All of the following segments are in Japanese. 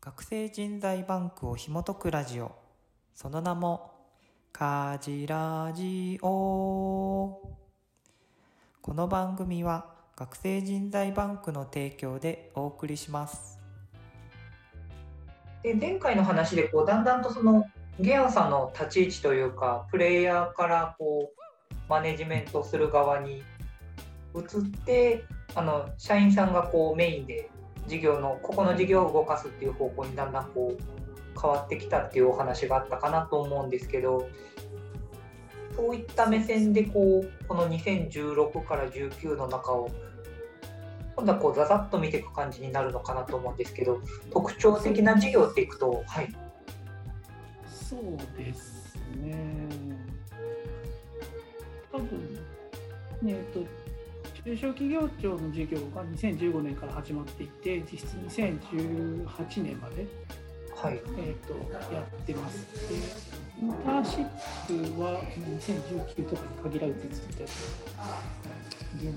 学生人材バンクを紐解くラジオ。その名もカジラジオ。この番組は学生人材バンクの提供でお送りします。で前回の話でこうだんだんとそのゲアンさんの立ち位置というかプレイヤーからこうマネジメントする側に移ってあの社員さんがこうメインで事業のここの事業を動かすっていう方向にだんだんこう変わってきたっていうお話があったかなと思うんですけどそういった目線でこうこの2016から19の中を今度はこうざざっと見ていく感じになるのかなと思うんですけど特徴的な事業っていくとはい。そうですね。多分ねえっと中小企業庁の事業が2015年から始まっていて実質2018年まで、はい。えー、とやってます。でインターンシップは2019とかに限らずずっとやって現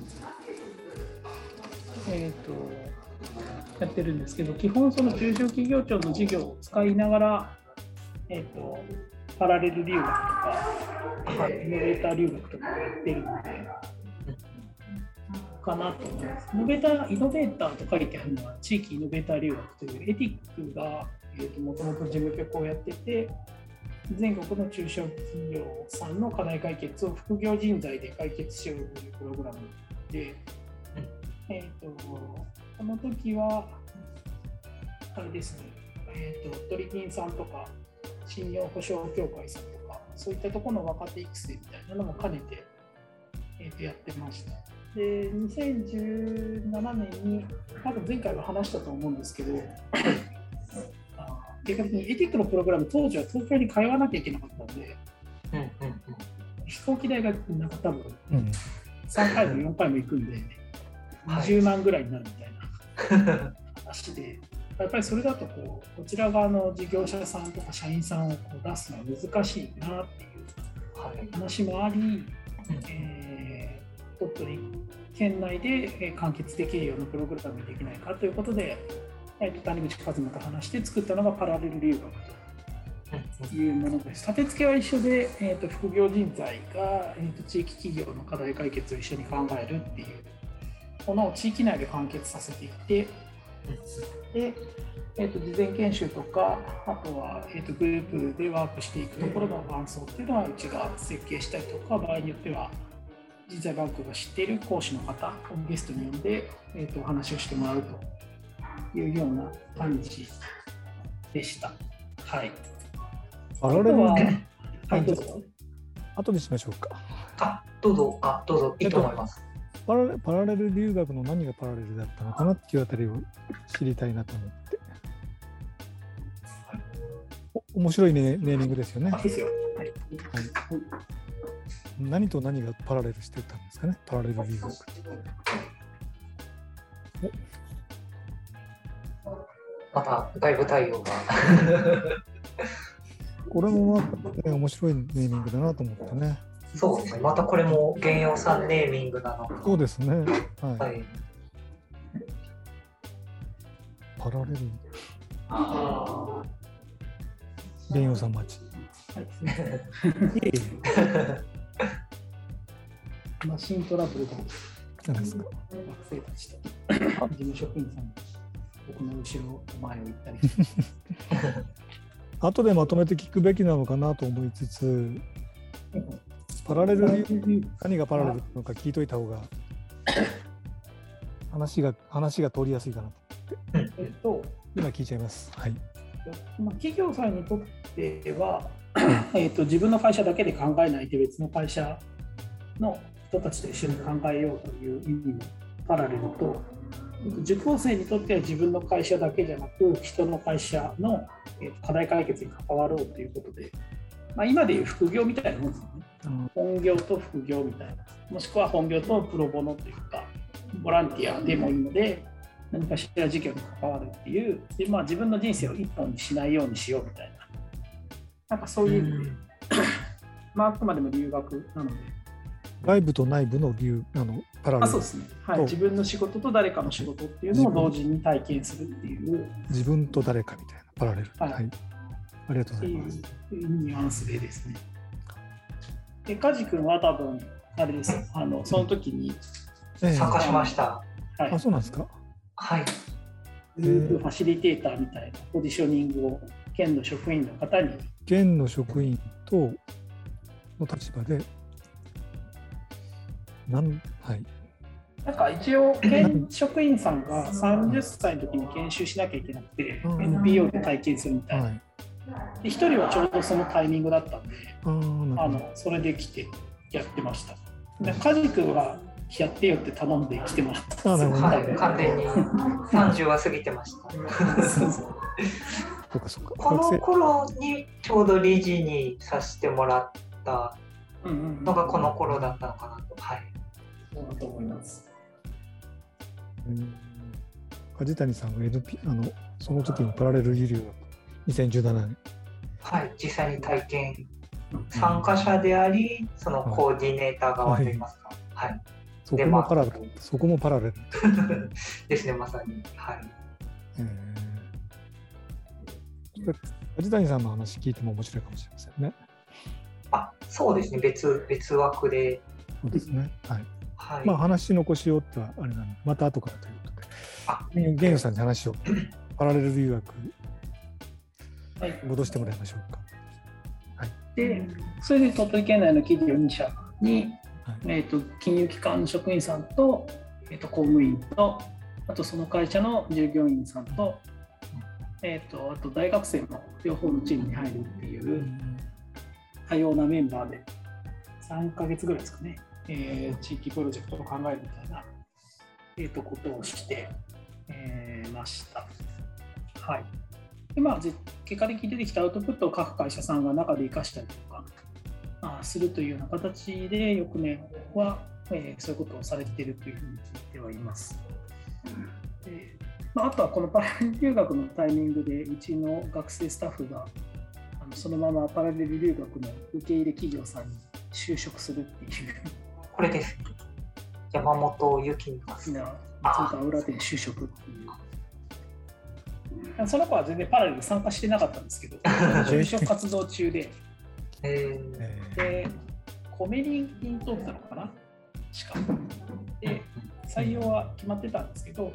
在えっ、とやってるんですけど基本その中小企業庁の事業を使いながらえっ、とパラレル留学とか、イノベーター留学とかをやってるので、かなと思います。イノベーターイノベーターと書いてあるのは、地域イノベーター留学というエティックが、えー、ともともと事務局をやってて、全国の中小企業さんの課題解決を副業人材で解決しようというプログラムで、えー、とこの時は、あれですね、えー、とトリキンさんとか、信用保証協会さんとか、そういったところの若手育成みたいなのも兼ねて、えー、とやってました。で、2017年に、多分前回は話したと思うんですけど、結果的にエティックのプログラム、当時は東京に通わなきゃいけなかったんで、うんうんうん。飛行機代がなんか多分うん3回も4回も行くんで、はい。20万ぐらいになるみたいな 話で、やっぱりそれだとこう、こちら側の事業者さんとか社員さんをこう出すのは難しいなっていうはい。話もあり、えー鳥取県内で完結できるようなプログラムにできないかということで、えーと谷口和馬と話して作ったのがパラレル留学というものです。立て付けは一緒で、えー、と副業人材が、えー、と地域企業の課題解決を一緒に考えるっていうものを地域内で完結させていって、で、えー、と事前研修とか、あとは、えー、とグループでワークしていくところの伴走っていうのはうちが設計したりとか、場合によっては人材バンクが知っている講師の方をゲストに呼んで、えー、とお話をしてもらうというような感じでした。はい。パラレルあとはね、はい、どうぞ。後にしましょうか。あどうぞあどうぞいいと思います。パラレパラレル留学の何がパラレルだったのかなっていうあたりを知りたいなと思って。お面白いねネーミングですよねあ。ですよ。はい。何と何がパラレルしてたんですかね、パラレル留学。また外部対応が。これもまあ、ね、面白いネーミングだなと思ってね。そうですね。またこれも原用さんネーミングなのか。そうですね。はい。はい。パラレル。弁洋さん町。はい、いえいマシントラブルなんですか。学生たちと 事務職員さんが僕の後ろ前を行ったり後でまとめて聞くべきなのかなと思いつつ、パラレルに何がパラレルなのか聞いといた方が、話が話が通りやすいかなと。えっと、今聞いちゃいます。はい。まあ、企業さんにとっては、えっと自分の会社だけで考えないで別の会社の人たちと一緒に考えようという意味のパラレルと受講生にとっては自分の会社だけじゃなく人の会社のえー課題解決に関わろうということで、まあ、今でいう副業みたいなもんですよね。うん本業と副業みたいなもしくは本業とプロボノというかボランティアでもいいので何かしら事業に関わるっていうで、まあ、自分の人生を一本にしないようにしようみたいななんかそういう意味で、まあ、あくまでも留学なので外部と内部の理由あのパラレルあそうですね、はい、と自分の仕事と誰かの仕事っていうのを同時に体験するっていう自分と誰かみたいなパラレル。ははいい。ありがとうっていございうます。ニュアンスでですね。で、カジ君は多分、あれですあの、その時に、ええ参加しました。はいあ、、そうなんですか？はい。グループファシリテーターみたいなポジショニングを県の職員の方に、県の職員との立場で、なん、はい。なんか一応、県職員さんが30歳の時に研修しなきゃいけなくて、うん NPO で体験するみたいな。はい。で、1人はちょうどそのタイミングだったんで、あのそれで来てやってました。で、カジ君はやってよって頼んで来てもらったんですよ。あなるほどはい、完全に30は過ぎてました。そうそうそうかそうか。この頃にちょうど理事にさせてもらったうんうんうんのがこの頃だったのかなと。はい。そうだと思います。うん梶谷さんが NP あのその時にパラレル輸入2017年。はい、実際に体験参加者であり、そのコーディネーター側といいますか。はい。そこもパラレル。そこもパラレル。ですね、まさに。はい。えー梶谷さんの話聞いても面白いかもしれませんね。あ、そうですね、別、別枠で。そうですね。はい。はい。まあ話残しようってはあれなので、また後からということで。あゲンゲンさんに話を パラレル留学はい、戻してもらいましょうか。で、それで鳥取県内の企業2社に、はいえー、と金融機関の職員さんと,、えー、と公務員と、あとその会社の従業員さんと、えー、とあと大学生も両方のチームに入るっていう多様なメンバーで3ヶ月ぐらいですかね、えー地域プロジェクトを考えるみたいな、えー、とことをして、えーました。はい。でまあ、結果的に出てきたアウトプットを各会社さんが中で生かしたりとかあするというような形で、翌年は、えーそういうことをされているというふうに聞いてはいます。でまあ、あとはこのパラレル留学のタイミングで、うちの学生スタッフがあのそのままパラレル留学の受け入れ企業さんに就職するっていうこれです。山本由紀美さん。な、松本裏店就職。その子は全然パラレル参加してなかったんですけど、就職活動中で、えで、コメリンに通ったのかな？しかも。で、採用は決まってたんですけど、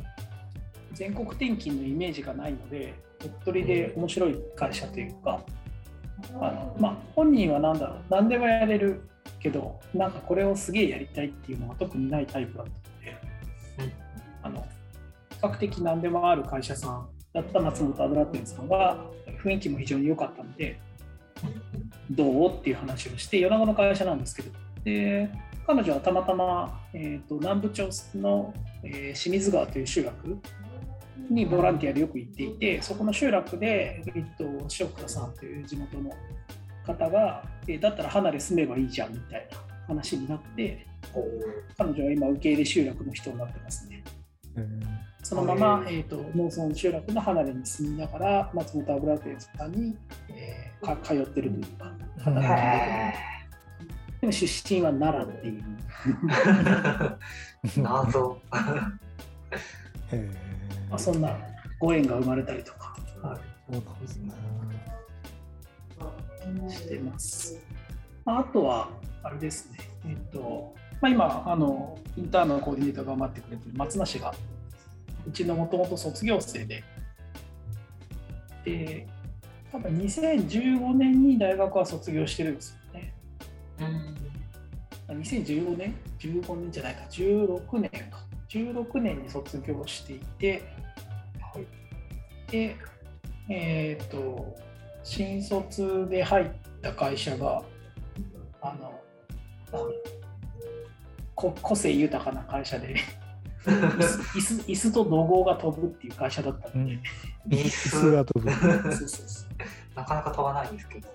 全国転勤のイメージがないので、鳥取で面白い会社というか、あのまあ、本人は何だろう、何でもやれるけど、なんかこれをすげえやりたいっていうのは特にないタイプだったので、あの比較的何でもある会社さんだった松本油店さんは雰囲気も非常に良かったので、どうっていう話をして、米子の会社なんですけど、で彼女はたまたま、えー、と南部町の、えー清水川という集落にボランティアでよく行っていて、そこの集落で、えー、と塩倉さんという地元の方が、えーだったら離れ住めばいいじゃんみたいな話になって、彼女は今、受け入れ集落の人になってますね。えーそのまま、えー、と農村集落の離れに住みながら、松本油店さんに、えーか通ってるというか、働いてでも出身は奈良っていう。ー 謎。えーまあ、そんなご縁が生まれたりとかそうなんですね。してます。まあ、あとは、あれですね、えっと、まあ、今あの、インターンのコーディネーターが頑張ってくれてる松梨が、うちのもともと卒業生で、で、多分2015年に大学は卒業してるんですよね。うん2015年 ?15 年じゃないか、16年か。16年に卒業していて、で、えっ、と、新卒で入った会社が、あの、個性豊かな会社で、椅子椅子と怒号が飛ぶっていう会社だったうんので、椅椅子が飛ぶ。そうそうそうなかなか飛ばないですけど。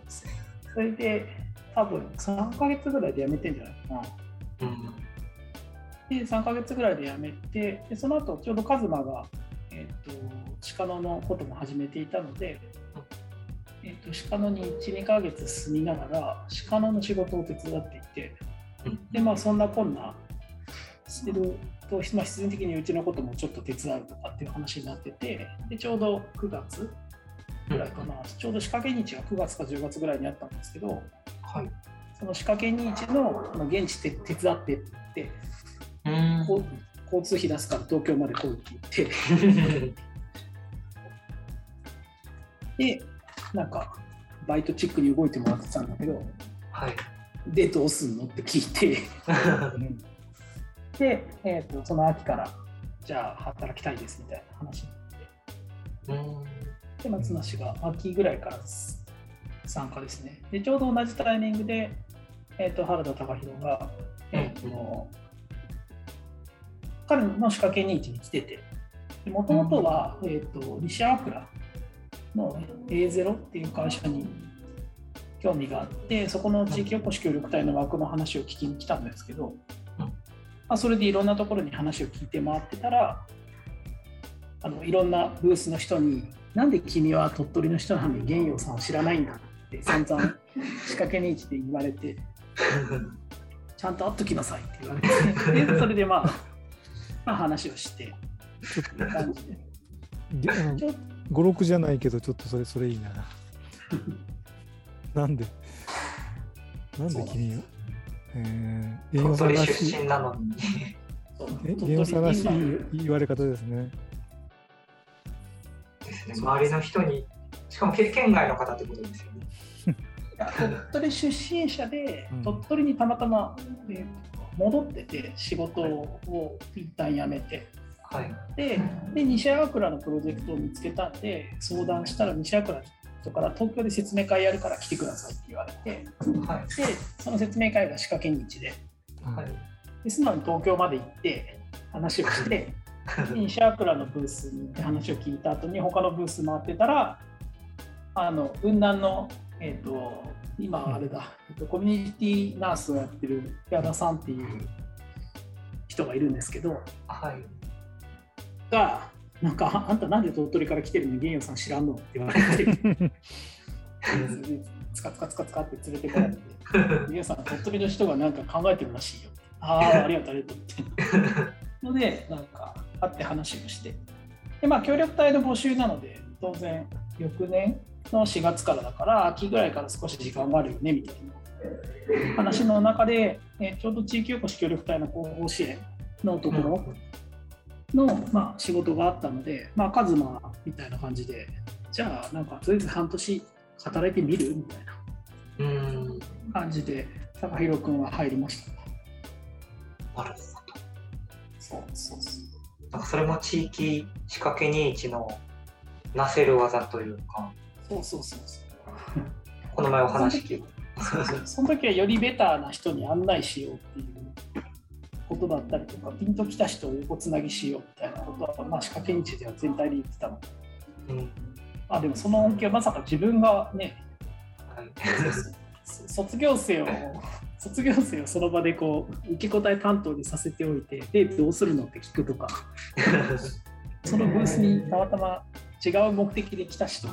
それで、多分3ヶ月ぐらいで辞めてんじゃないかな。うんで3ヶ月ぐらいで辞めてでその後ちょうどカズマが、えー、と鹿野のことも始めていたので、えー、と鹿野に12ヶ月住みながら鹿野の仕事を手伝っていてでまあそんなこんなしてると、まあ、必然的にうちのこともちょっと手伝うとかっていう話になっててでちょうど9月ぐらいかな、ちょうど仕掛け日が9月か10月ぐらいにあったんですけどはい。その仕掛け日のあの現地で手伝ってってうん。こう交通費出すから東京まで来いって言って。でなんかバイトチックに動いてもらってたんだけどはい。でどうすんの？って聞いて。で、えー、とその秋からじゃあ働きたいですみたいな話になって。うん。で松梨が秋ぐらいから参加ですね。でちょうど同じタイミングで、えー、と原田貴弘が、えーと彼の仕掛けにに来てて。もともとは、えー、と西アクラの A0 っていう会社に興味があってそこの地域おこし協力隊の枠の話を聞きに来たんですけど、まあ、それでいろんなところに話を聞いて回ってたらあのいろんなブースの人に「なんで君は鳥取の人なのに玄陽さんを知らないんだ」って散々仕掛けに一で言われて「ちゃんと会っときなさい」って言われてでそれでまあ、まあ、話をしてちょっと感じで。ちょっ語録じゃないけど、ちょっとそれ、それいいな。なんで、なんで君を、えー、鳥取出、身なのに。と え鳥栄養さんらしい今言われ方ですね。ですね。周りの人に、しかも県県外の方ってことですよね。鳥取出身者でうん鳥取にたまたま、えー戻ってて仕事を一旦辞めてはい。でで西粟倉のプロジェクトを見つけたんで相談したら西粟倉の人から東京で説明会やるから来てくださいって言われてはい。でその説明会が仕掛け日ではい。で素直に東京まで行って話をしてで 西粟倉のブースに行って話を聞いた後に他のブース回ってたらあの雲南の、えー、と今あれだ、えっとコミュニティナースをやってる矢田さんっていう人がいるんですけどはい。がなんかあんたなんで鳥取から来てるのに玄陽さん知らんのって言われてつかつかつかつかって連れてこられて玄陽さん鳥取の人がなんか考えてるらしいよああありがとうありがとうって。のでなんか会って話をして。でまあ協力隊の募集なので当然翌年の4月からだから秋ぐらいから少し時間があるよねみたいな話の中で、えちょうど地域おこし協力隊の広報支援のところの、まあ、仕事があったので、まあ、カズマみたいな感じでじゃあなんかとりあえず半年働いてみるみたいなうん。感じで高弘君は入りました。なるほど。そうそうそう。なんかそれも地域仕掛けに一のなせる技というか、そうそうそうそう。この前お話聞いそうそうその時はよりベターな人に案内しようっていうことだったりとかピンときた人を横つなぎしようみたいなことは、まあ、仕掛け日では全体で言ってたの。うん。まあでもその恩恵はまさか自分がね 卒業生を卒業生をその場でこう受け答え担当にさせておいてでどうするの？って聞くとか。そのブースにたまたま違う目的で来た人を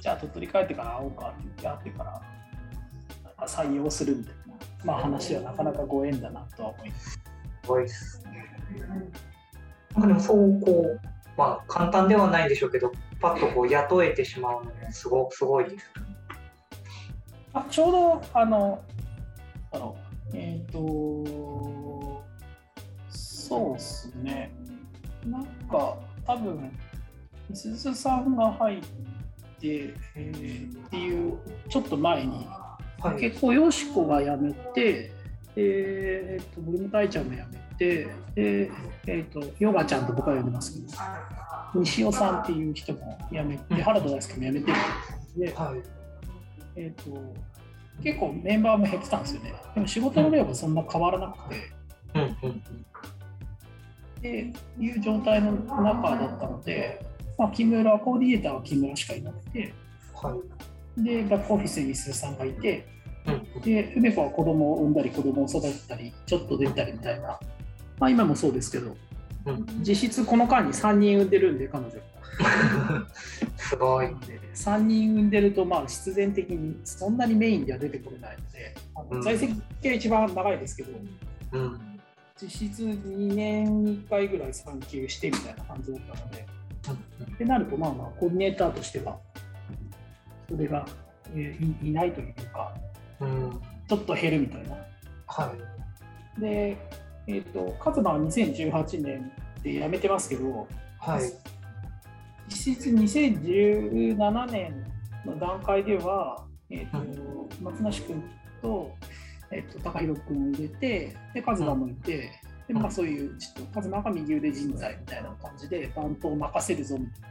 じゃあ鳥取帰ってから会おうかって言って会ってから採用するみたいな、まあ、話はなかなかご縁だなとは思います。すごいですね。なんかでもそうこう、まあ簡単ではないんでしょうけど、パッとこう雇えてしまうのもすごすごいです。あちょうどあのあのえっ、とそうですねなんか多分みすずさんが入って、えーっていうちょっと前にはい。結構よしこが辞めてえー、と森本愛ちゃんも辞めてで、えー、とヨガちゃんと僕は呼んでますけど西尾さんっていう人も辞めて原田大輔も辞めてるで、はい。えー、と結構メンバーも減ってたんですよね。でも仕事の量がそんな変わらなくて、うんうんっていう状態の中だったので、まあ、木村、コーディネーターは木村しかいなくて、はい。で、バックオフィスにミスさんがいて、うんで、梅子は子供を産んだり、子供を育てたり、ちょっと出たりみたいな、まあ、今もそうですけど、うん。実質この間に3人産んでるんで、彼女。すごい。3人産んでると、まあ、必然的にそんなにメインでは出てこれないので、あうんの在籍が一番長いですけど、うん。実質2年に1回ぐらい産休してみたいな感じだったので、ってなると、まあまあ、コーディネーターとしては、それが、えーいいないというか、うん。うん。ちょっと減るみたいな。はい。で、えっ、と、カズマは2018年で辞めてますけど、はい。実質2017年の段階では、えーと松梨君と,、えー、と高弘君を入れて、でカズマもいて、でまあ、そういうちょっとカズマが右腕人材みたいな感じで、バントを任せるぞみたい。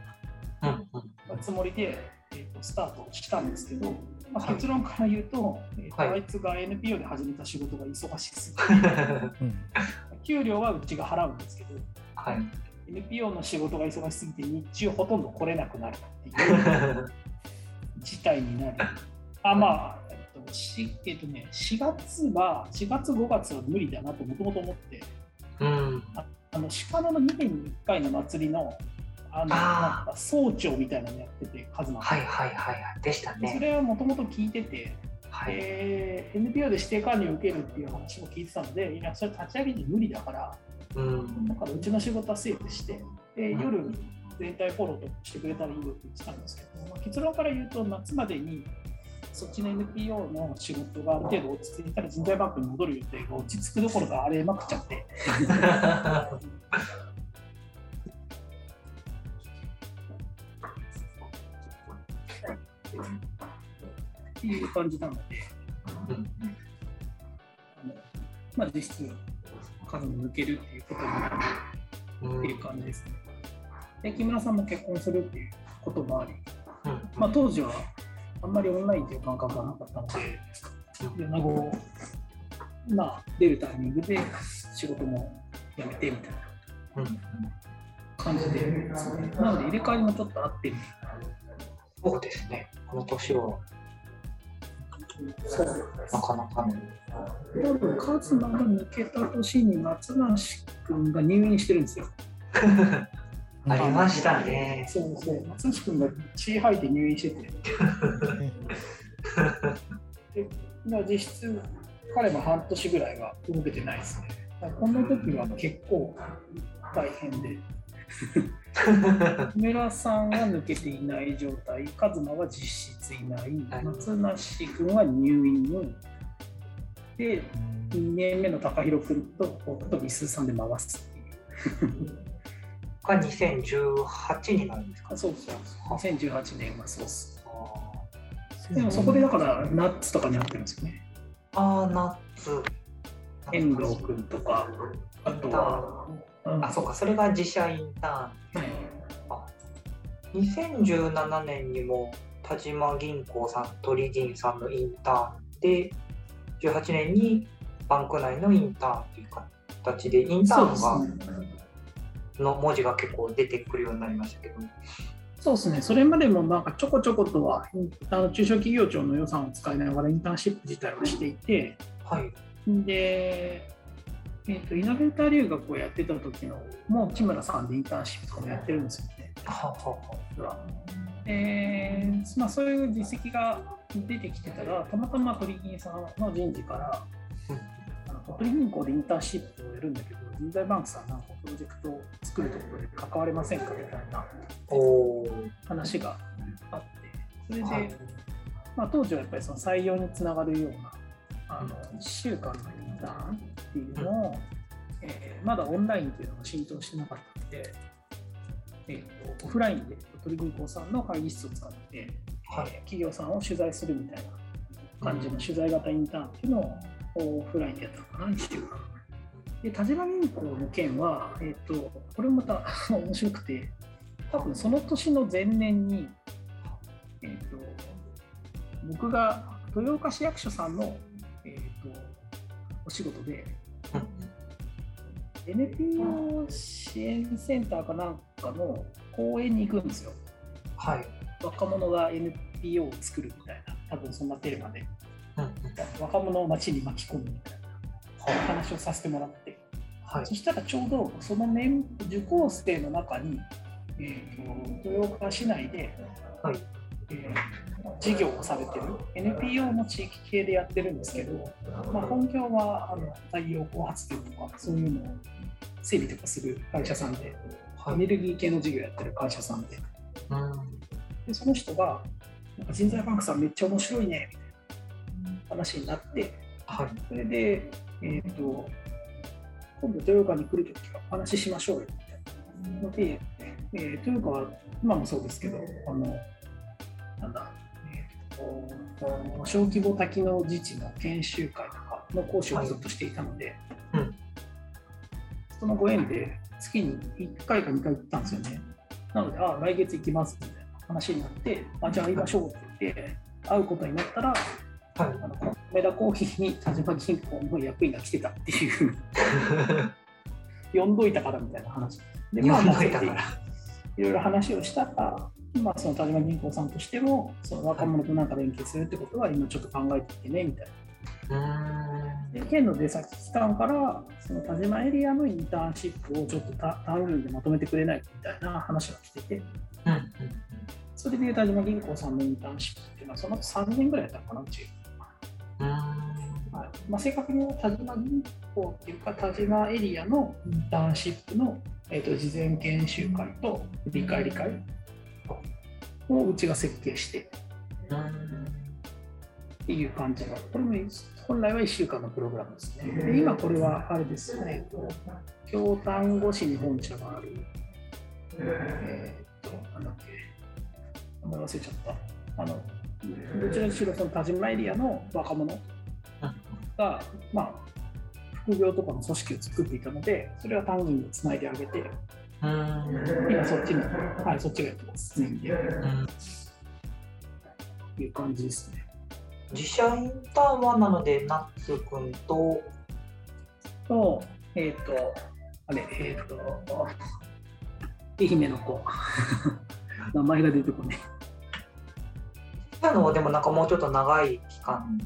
なつもりで、えー、とスタートしたんですけど、まあ、はい。結論から言うと、えーあいつが NPO で始めた仕事が忙しすぎて、うん。給料はうちが払うんですけど、はい。NPO の仕事が忙しすぎて日中ほとんど来れなくなるっていう 事態になり、あまあ、えっとしえっとね、4月は、4月、5月は無理だなともともと思って、うん。あの鹿野の2年に1回の祭りの、あの総長みたいなのやってて、カズマがはいはいはいはい。でしたそね。れはもともと聞いてて、はい。えー NPO で指定管理を受けるっていう話も聞いてたので、いや、それ立ち上げに無理だから、うん。だからうちの仕事はセーブして、でうん夜全体フォローとかしてくれたらいいよって言ってたんですけど、まあ、結論から言うと夏までにそっちの NPO の仕事がある程度落ち着いたら人材バンクに戻る予定が落ち着くどころか荒れまくっちゃって、っていう感じなので、うん。あのまあ、実質数も抜けるっていうことになるっていう感じですね。で木村さんも結婚するっていうこともあり、うん。まあ、当時はあんまりオンラインという感覚がなかったので、米子を、まあ、出るタイミングで仕事も辞めてみたいなうん。感じで、なので入れ替わりもちょっとあってる。そうですね。この年はなかなかの。多分カズマが抜けた年に松梨君が入院してるんですよ。ありましたね。そうそう、松梨君が血吐いて入院してて。でまあ、実質、彼も半年ぐらいは動けてないですね。この時は結構大変で、木 村さんは抜けていない状態、カズマは実質いない、はい。松梨君は入院で、2年目の高弘君と僕と美鈴さんで回すっていう。が2018になるんですか？そうそう、2018年はそうっす。あでもそこでだから、ナッツとかになってるんですよね。あー、ナッツ。遠藤君とか、あとは、うんあ、そうか、それが自社インタはいーン。2017年にも田島銀行さん、鳥銀さんのインターンで、18年にバンク内のインターンという形で、インターンが。の文字が結構出てくるようになりましたけど。そうですね、それまでもなんかちょこちょことは、あの中小企業庁の予算を使いながらインターンシップ自体はしていて、はい。で、えーと、イノベーター留学をやってた時の、もう内村さんでインターンシップとかもやってるんですよね。はははでまあ、そういう実績が出てきてたら、たまたま鳥銀さんの人事から、あの鳥銀行でインターンシップをやるんだけど、人材バンクさんなんかプロジェクトを作るところで関われませんかみたいな話があって、それで、はい。まあ、当時はやっぱりその採用につながるようなあの1週間のターンっていうのを、えーまだオンラインっていうのが浸透してなかったので、えーとオフラインで鳥銀行さんの会議室を使って、はい。えー企業さんを取材するみたいな感じの取材型インターンっていうのをオフラインでやったのかな、1週間。で、田島銀行の件は、えっ、と、これもまた 面白くて、多分その年の前年に、えっ、と、僕が豊岡市役所さんの、えっ、と、お仕事で、NPO 支援センターかなんかの講演に行くんですよ。はい。若者が NPO を作るみたいな、多分そんなテーマで、うんうん。若者を街に巻き込むみたいな。話をさせてもらって、はい。そしたらちょうどその年受講生の中に、えー、と豊岡市内で、はいえー事業をされてる NPO も地域系でやってるんですけど、まあ、本業はあの太陽光発電とかそういうのを整備とかする会社さんで、はい。エネルギー系の事業やってる会社さんで。うん。でその人がなんか人材バンクさんめっちゃ面白いねみたいな話になってはい。それで、えー、と今度豊岡に来るときはお話ししましょうよみたいな。ので、えー豊岡は今もそうですけどあのなんだ、えー、と小規模多機能自治の研修会とかの講師をずっとしていたので、うん。そのご縁で月に1回か2回行ったんですよね。なので、あ来月行きますみたいな話になって、あじゃあ会いましょうって言って、会うことになったら、はい。あのメダコーヒーに田島銀行の役員が来てたっていう、呼んどいたからみたいな話。で、まあ、まあ、呼んどいたから。いろいろ話をしたら、まあ、その田島銀行さんとしても、その若者となんか連携するってことは、今ちょっと考えていてねみたいな。うん。で県の出先機関からその田島エリアのインターンシップをちょっと単単位でまとめてくれないみたいな話が来てて。うんうん。それで田島銀行さんのインターンシップっていうのはその後3年ぐらいやったのかなうち、うん。はい。まあ、正確には田島銀行っていうか田島エリアのインターンシップの、えー、と事前研修会と理解理解をうちが設計してうんっていう感じの、これも本来は1週間のプログラムですね。で今これはあれですね、京丹後市に本社がある、えーっと、なんだっけ、名前忘れちゃった。あの、どちらにしろその田島エリアの若者が、まあ、副業とかの組織を作っていたので、それは単位につないであげて、うん今そっちに、はい、そっちがやってます。ね、うんいう感じですね。自社インターンはなので、ナッツ君と、と、えっ、と、あれ、えっ、と、愛媛の子、名前が出てこない。今のはでもなんかもうちょっと長い期間、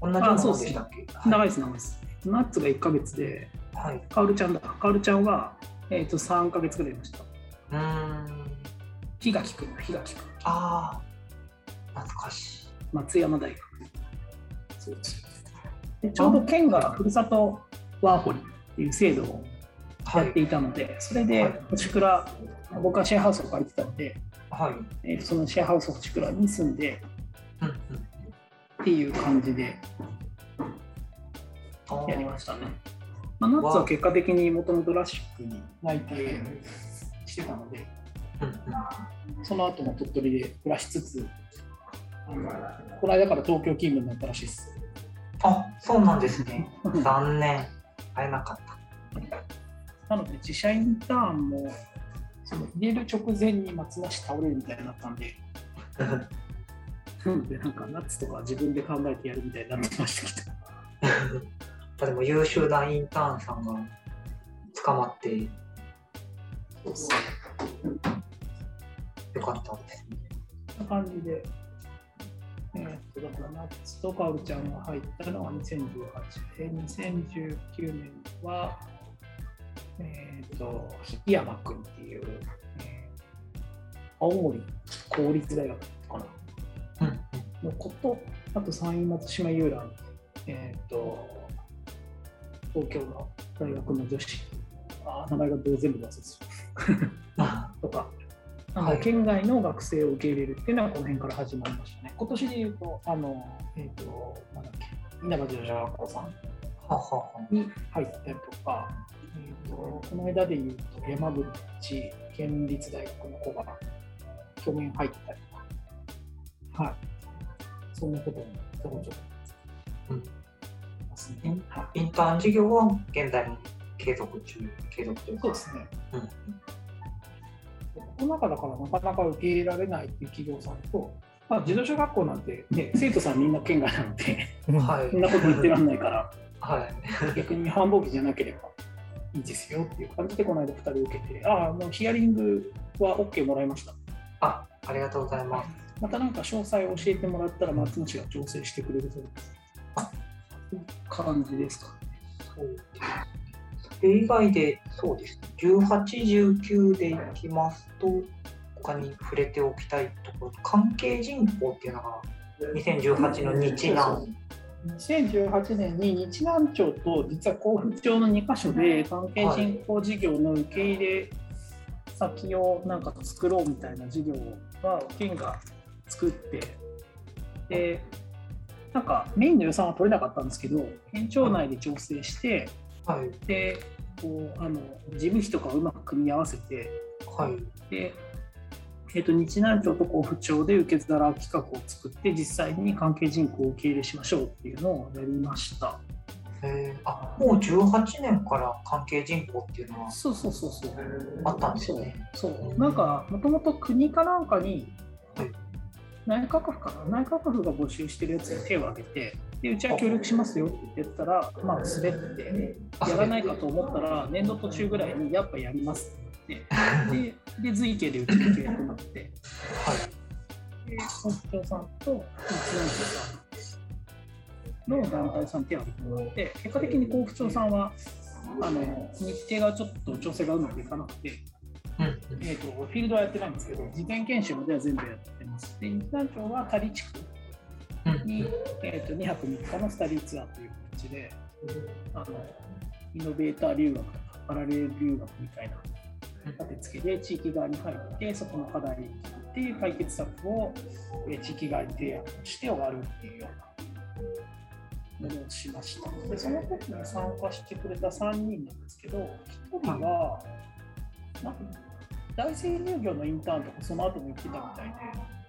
同じようでしたっけ？長いです、長いです。ナッツが1ヶ月で、はい。はいカオルちゃんだ、カオルちゃんは、えっ、と、3ヶ月ぐらいいました。うーん。日垣くん、日垣くん、ああ、懐かしい。松山大学。そうですでちょうど県がふるさとワーホリっていう制度をやっていたので、それではい星倉、僕はシェアハウスを借りてたので、はい。えーとそのシェアハウス星倉に住んでうんうん。っていう感じでやりましたね。まあ、ナッツは結果的にもともとラシックに内定してたので。その後も鳥取で暮らしつつ、この間から東京勤務になったらしいです。あ、そうなんですね。残念。会えなかった。なので、自社インターンも、その入れる直前に松梨倒れるみたいになったんで、なので、なんかナッツとか自分で考えてやるみたいになってましたけど。でも優秀なインターンさんが捕まってよかったですね。んな感じで、えーっと、だからナッツとカオルちゃんが入ったのは2018年、2019年は、えーっと、檜山君っていう、えー青森公立大学かな。うんの子と、あと山陰松島遊覧、えー、と東京の大学の女子、あー名前がどう全部忘れてる あとか、はい。県外の学生を受け入れるっていうのはこの辺から始まりましたね。今年で言うと、あのえー、となんだっけ。稲葉女子学校さん。ははは。に入ったりとか、えー、とこの間で言うと山口県立大学の子が去年入ったりとか、はい、そんなこともちょこちょこうんますインターン事業は現在も継続中、継続というか。そうですね。うんこの中だからなかなか受け入れられないっていう企業さんと、まあ、自動車学校なんて、ね、生徒さんみんな県外なので、はいそんなこと言ってらんないから、はい。逆に繁忙期じゃなければいいですよっていう感じで、この間2人受けて、ああ、もうヒアリングは OK もらいました。あ、ありがとうございます。またなんか詳細を教えてもらったら、松野が調整してくれるそうです。感じですか？ね。そうそれ以外で、そうですね、18、19でいきますと、他に触れておきたいところ、関係人口っていうのが、2018の日南。2018年に日南町と実は甲府町の2カ所で関係人口事業の受け入れ先をなんか作ろうみたいな事業は県が作ってでなんかメインの予算は取れなかったんですけど県庁内で調整してはい、でこうあの事務費とかをうまく組み合わせてはい、で、えー、と日南町と甲府町で受け皿企画を作って実際に関係人口を受け入れしましょうっていうのをやりました。えーあもう18年から関係人口っていうのはそうそうそうそう。あったんですそうね。そうなんかもともと国かなんかにはい内閣府かな？内閣府が募集してるやつに手を挙げてでうちは協力しますよって言ったらまあ滑ってやらないかと思ったら年度途中ぐらいにやっぱやりますって言ってでで随形でうちの契約になって。で甲府町さんと日南町さんの団体さんに手を挙げてもらって結果的に甲府町さんはあの日程がちょっと調整がうまくいかなくてえー、とフィールドはやってないんですけど、事前研修までは全部やってます。で、日南町は仮地区うんに、えー、と2泊3日のスタディツアーという形で、あのイノベーター留学とかパラレル留学みたいな立て付けで地域側に入って、そこの課題に聞いて、解決策を、えー地域側に提案して終わるっていうようなものをしました。で、その時に参加してくれた3人なんですけど、1人は、なんか大生乳業のインターンとかその後も行ってたみたいで、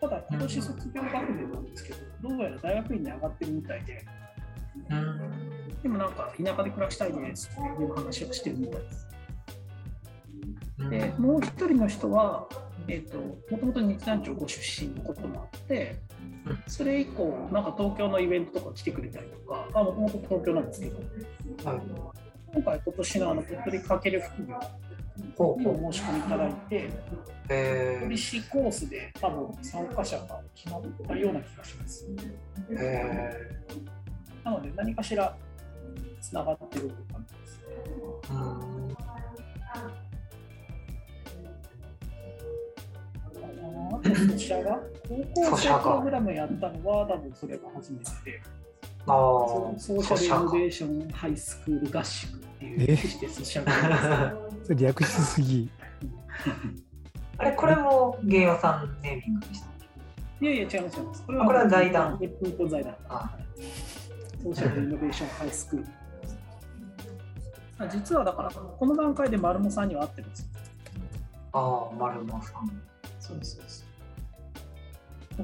ただ今年卒業学年なんですけど、どうやら大学院に上がってるみたいで、うん。でもなんか田舎で暮らしたいですっていう話をしてるみたいです。うん。で、もう一人の人は、えー、ともともと日南町ご出身のこともあってうん、それ以降、なんか東京のイベントとか来てくれたりとか、あもともと東京なんですけど、はい。今回、今年のあの鳥取かける副業にほうほうお申し込みいただいて、え鳥市コースで多分参加者が決まったような気がします。なので何かしらつながってる感じです。あと、ソシャガ高校生プログラムやったのは多分それが初めてで、あーソーシャルイノベーションハイスクール合宿っていう、え略してソシャガそれ略しすぎ。あれ、これも芸能さんネーミングでした。いやいや、違います、違います。これは財団日本と財団。あソーシャルイノベーションハイスクール。あ実はだから、この段階で丸モさんには会ってるんですよ。あー、丸間さん。そうそうそ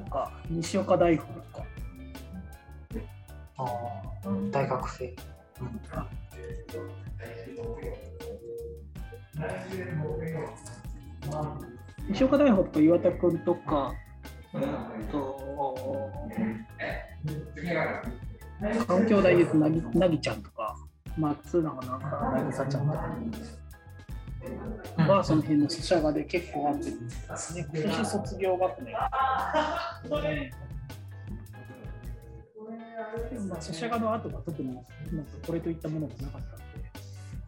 う。とか、西岡大福とか。大学生。うん。西岡大福とか岩田君とか、えーっと、環境大ですなぎなぎちゃん。とか、松永なん。か渚ちゃん。とかはその辺のソシャガで結構合ってですね。今年卒業学年。ねでもまあソシャガの後が特になんかこれといったものがなかっ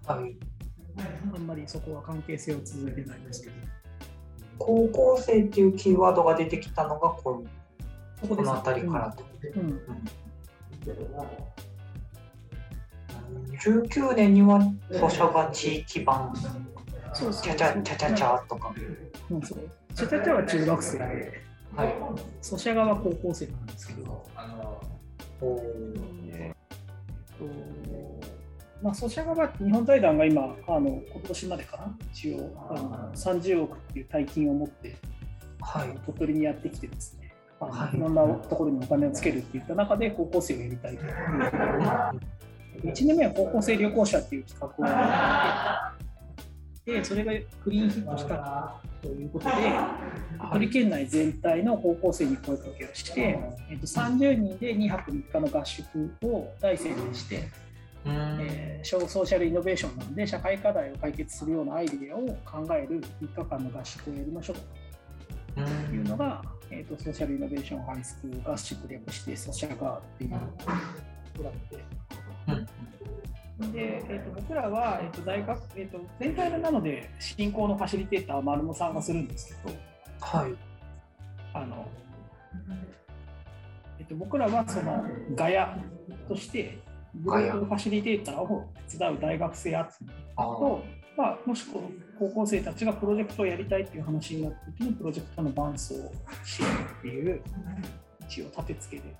たので、はい。あんまりそこは関係性を続いてないんですけど。高校生っていうキーワードが出てきたのがこのそこの辺りからと。うん。うん。19年にはソシャガ地域版そうそうチャチャチャチャチャとか。うん。そうチャチャチャは中学生で、はい。ソシャガは高校生なん。ですけど、おーえっとまあ、ソシャガは日本財団が今、あの今年までかな、一応あの30億っていう大金を持って、はい。鳥取にやってきてですね、あのはい。いろんなところにお金をつけるっていった中で高校生をやりたいという1年目は高校生旅行者っていう企画をやってでそれがクリーンヒットしたということで鳥取県内全体の高校生に声かけをして、えっと、30人で2泊3日の合宿を大宣言して、うん。えーソーシャルイノベーションなんで社会課題を解決するようなアイデアを考える3日間の合宿をやりましょうと。いうのが、えー、とソーシャルイノベーションハイスクール合宿略してソシャガーっていうプランで、うんで、えー、と僕らは、えー、と大学、えー、と全体のなので進行のファシリテーターは丸野さんがするんですけど、はい。あのえっと、僕らはそのガヤとしてグループファシリテーターを手伝う大学生集めあと、まあ、もしくは高校生たちがプロジェクトをやりたいっていう話になった時にプロジェクトの伴走をしようっていう一応立て付けで